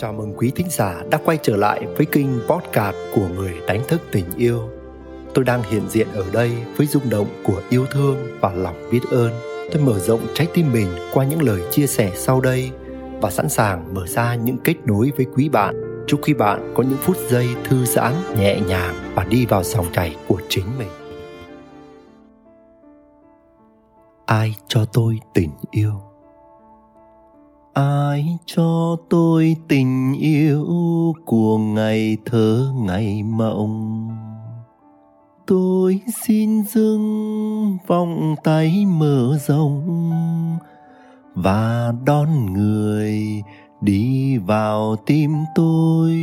Chào mừng quý thính giả đã quay trở lại với kênh podcast của người đánh thức tình yêu. Tôi đang hiện diện ở đây với rung động của yêu thương và lòng biết ơn. Tôi mở rộng trái tim mình qua những lời chia sẻ sau đây và sẵn sàng mở ra những kết nối với quý bạn. Chúc quý bạn có những phút giây thư giãn, nhẹ nhàng và đi vào dòng chảy của chính mình. Ai cho tôi tình yêu? Ai cho tôi tình yêu của ngày thơ ngày mộng? Tôi xin dưng vòng tay mở rộng và đón người đi vào tim tôi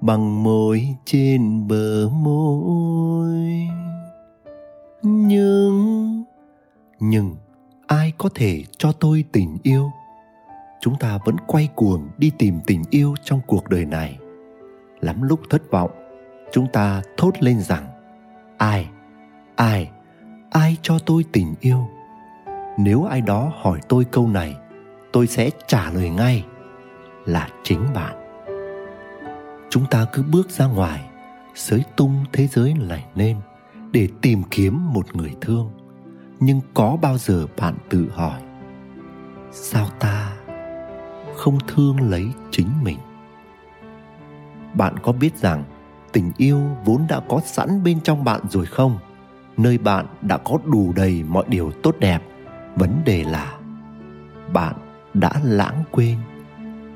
bằng môi trên bờ môi. Nhưng nhưng ai có thể cho tôi tình yêu chúng ta vẫn quay cuồng đi tìm tình yêu trong cuộc đời này. Lắm lúc thất vọng, chúng ta thốt lên rằng, ai ai ai cho tôi tình yêu? Nếu ai đó hỏi tôi câu này, tôi sẽ trả lời ngay, là chính bạn. Chúng ta cứ bước ra ngoài sới tung thế giới này lên để tìm kiếm một người thương. Nhưng có bao giờ bạn tự hỏi, sao ta không thương lấy chính mình. Bạn có biết rằng tình yêu vốn đã có sẵn bên trong bạn rồi không? Nơi bạn đã có đủ đầy mọi điều tốt đẹp. Vấn đề là bạn đã lãng quên.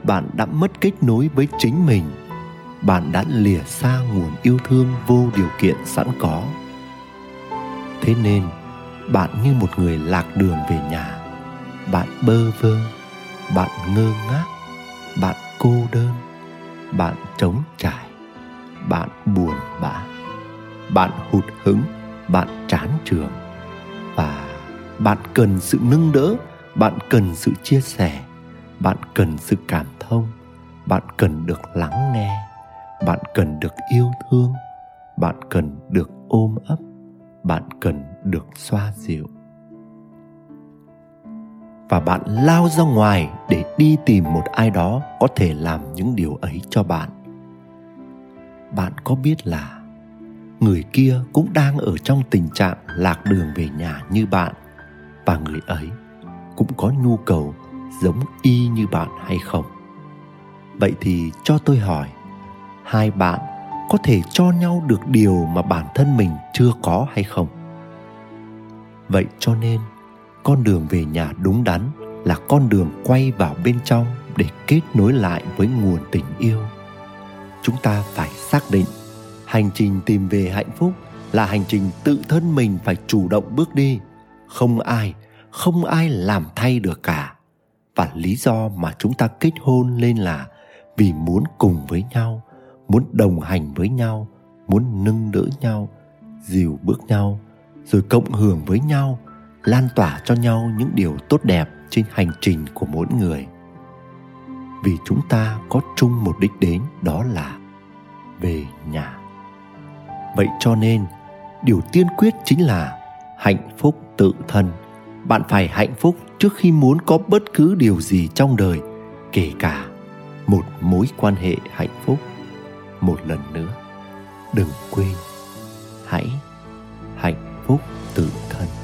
Bạn đã mất kết nối với chính mình. Bạn đã lìa xa nguồn yêu thương vô điều kiện sẵn có. Thế nên, bạn như một người lạc đường về nhà. Bạn bơ vơ bạn ngơ ngác, bạn cô đơn, bạn trống trải, bạn buồn bã, bạn hụt hứng bạn chán trường và bạn cần sự nâng đỡ, bạn cần sự chia sẻ, bạn cần sự cảm thông, bạn cần được lắng nghe, bạn cần được yêu thương, bạn cần được ôm ấp, bạn cần được xoa dịu và bạn lao ra ngoài để đi tìm một ai đó có thể làm những điều ấy cho bạn. Bạn có biết là người kia cũng đang ở trong tình trạng lạc đường về nhà như bạn và người ấy cũng có nhu cầu giống y như bạn hay không? Vậy thì cho tôi hỏi, hai bạn có thể cho nhau được điều mà bản thân mình chưa có hay không? Vậy cho nên con đường về nhà đúng đắn là con đường quay vào bên trong để kết nối lại với nguồn tình yêu. Chúng ta phải xác định hành trình tìm về hạnh phúc là hành trình tự thân mình phải chủ động bước đi. Không ai không ai làm thay được cả. Và lý do mà chúng ta kết hôn lên là vì muốn cùng với nhau, muốn đồng hành với nhau, muốn nâng đỡ nhau, dìu bước nhau, rồi cộng hưởng với nhau lan tỏa cho nhau những điều tốt đẹp trên hành trình của mỗi người. Vì chúng ta có chung một đích đến, đó là về nhà. Vậy cho nên, điều tiên quyết chính là hạnh phúc tự thân. Bạn phải hạnh phúc trước khi muốn có bất cứ điều gì trong đời, kể cả một mối quan hệ hạnh phúc. Một lần nữa, đừng quên, hãy hạnh phúc tự thân.